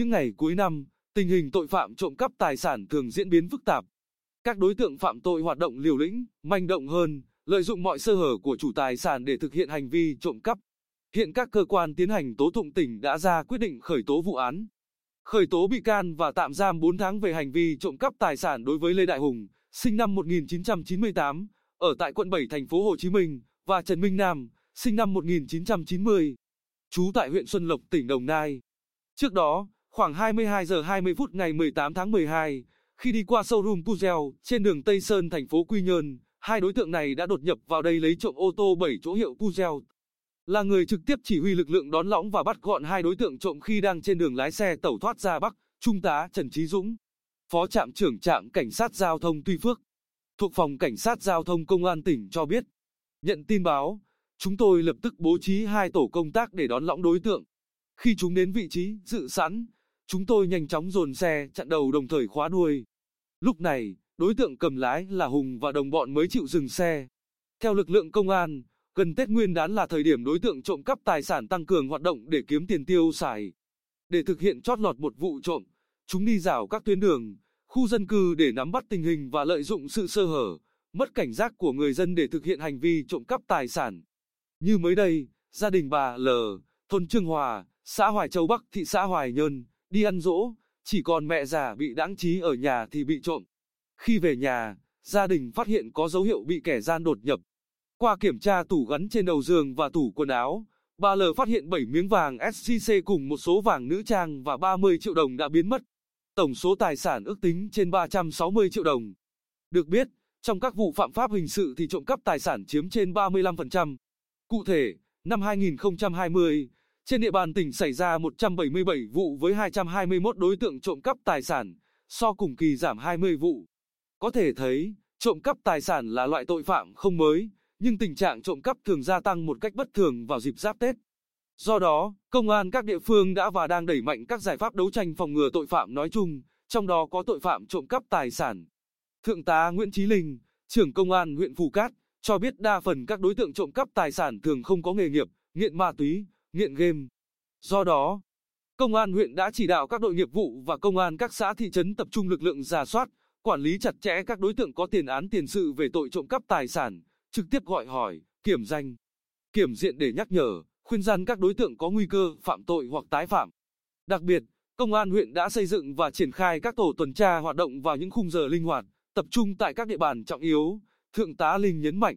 những ngày cuối năm, tình hình tội phạm trộm cắp tài sản thường diễn biến phức tạp. Các đối tượng phạm tội hoạt động liều lĩnh, manh động hơn, lợi dụng mọi sơ hở của chủ tài sản để thực hiện hành vi trộm cắp. Hiện các cơ quan tiến hành tố tụng tỉnh đã ra quyết định khởi tố vụ án, khởi tố bị can và tạm giam 4 tháng về hành vi trộm cắp tài sản đối với Lê Đại Hùng, sinh năm 1998, ở tại quận 7 thành phố Hồ Chí Minh, và Trần Minh Nam, sinh năm 1990, trú tại huyện Xuân Lộc, tỉnh Đồng Nai. Trước đó, khoảng 22 giờ 20 phút ngày 18 tháng 12, khi đi qua showroom Puzel trên đường Tây Sơn thành phố Quy Nhơn, hai đối tượng này đã đột nhập vào đây lấy trộm ô tô 7 chỗ hiệu Puzel. Là người trực tiếp chỉ huy lực lượng đón lõng và bắt gọn hai đối tượng trộm khi đang trên đường lái xe tẩu thoát ra Bắc, Trung tá Trần Trí Dũng, Phó trạm trưởng trạm cảnh sát giao thông Tuy Phước, thuộc phòng cảnh sát giao thông công an tỉnh cho biết. Nhận tin báo, chúng tôi lập tức bố trí hai tổ công tác để đón lõng đối tượng. Khi chúng đến vị trí dự sẵn, chúng tôi nhanh chóng dồn xe chặn đầu đồng thời khóa đuôi. Lúc này, đối tượng cầm lái là Hùng và đồng bọn mới chịu dừng xe. Theo lực lượng công an, gần Tết Nguyên đán là thời điểm đối tượng trộm cắp tài sản tăng cường hoạt động để kiếm tiền tiêu xài. Để thực hiện chót lọt một vụ trộm, chúng đi rào các tuyến đường, khu dân cư để nắm bắt tình hình và lợi dụng sự sơ hở, mất cảnh giác của người dân để thực hiện hành vi trộm cắp tài sản. Như mới đây, gia đình bà L, thôn Trương Hòa, xã Hoài Châu Bắc, thị xã Hoài Nhơn, đi ăn dỗ, chỉ còn mẹ già bị đáng trí ở nhà thì bị trộm. Khi về nhà, gia đình phát hiện có dấu hiệu bị kẻ gian đột nhập. Qua kiểm tra tủ gắn trên đầu giường và tủ quần áo, bà L phát hiện 7 miếng vàng SJC cùng một số vàng nữ trang và 30 triệu đồng đã biến mất. Tổng số tài sản ước tính trên 360 triệu đồng. Được biết, trong các vụ phạm pháp hình sự thì trộm cắp tài sản chiếm trên 35%. Cụ thể, năm 2020, trên địa bàn tỉnh xảy ra 177 vụ với 221 đối tượng trộm cắp tài sản, so cùng kỳ giảm 20 vụ. Có thể thấy, trộm cắp tài sản là loại tội phạm không mới, nhưng tình trạng trộm cắp thường gia tăng một cách bất thường vào dịp giáp Tết. Do đó, công an các địa phương đã và đang đẩy mạnh các giải pháp đấu tranh phòng ngừa tội phạm nói chung, trong đó có tội phạm trộm cắp tài sản. Thượng tá Nguyễn Chí Linh, trưởng công an huyện Phù Cát, cho biết đa phần các đối tượng trộm cắp tài sản thường không có nghề nghiệp, nghiện ma túy, nghiện game. Do đó, công an huyện đã chỉ đạo các đội nghiệp vụ và công an các xã thị trấn tập trung lực lượng giả soát, quản lý chặt chẽ các đối tượng có tiền án tiền sự về tội trộm cắp tài sản, trực tiếp gọi hỏi, kiểm danh, kiểm diện để nhắc nhở, khuyên gian các đối tượng có nguy cơ phạm tội hoặc tái phạm. Đặc biệt, công an huyện đã xây dựng và triển khai các tổ tuần tra hoạt động vào những khung giờ linh hoạt, tập trung tại các địa bàn trọng yếu, Thượng tá Linh nhấn mạnh.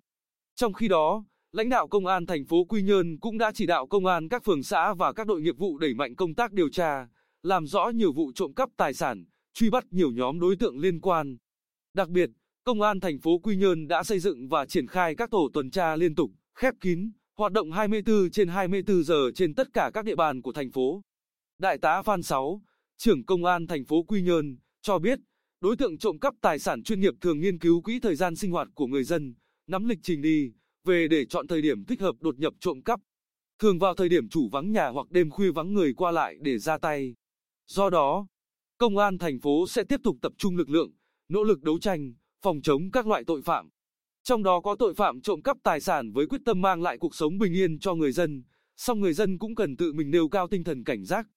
Trong khi đó, lãnh đạo công an thành phố Quy Nhơn cũng đã chỉ đạo công an các phường xã và các đội nghiệp vụ đẩy mạnh công tác điều tra, làm rõ nhiều vụ trộm cắp tài sản, truy bắt nhiều nhóm đối tượng liên quan. Đặc biệt, công an thành phố Quy Nhơn đã xây dựng và triển khai các tổ tuần tra liên tục, khép kín, hoạt động 24 trên 24 giờ trên tất cả các địa bàn của thành phố. Đại tá Phan Sáu, trưởng công an thành phố Quy Nhơn, cho biết, đối tượng trộm cắp tài sản chuyên nghiệp thường nghiên cứu quỹ thời gian sinh hoạt của người dân, nắm lịch trình đi, về để chọn thời điểm thích hợp đột nhập trộm cắp. Thường vào thời điểm chủ vắng nhà hoặc đêm khuya vắng người qua lại để ra tay. Do đó, công an thành phố sẽ tiếp tục tập trung lực lượng, nỗ lực đấu tranh, phòng chống các loại tội phạm. Trong đó có tội phạm trộm cắp tài sản với quyết tâm mang lại cuộc sống bình yên cho người dân, song người dân cũng cần tự mình nêu cao tinh thần cảnh giác,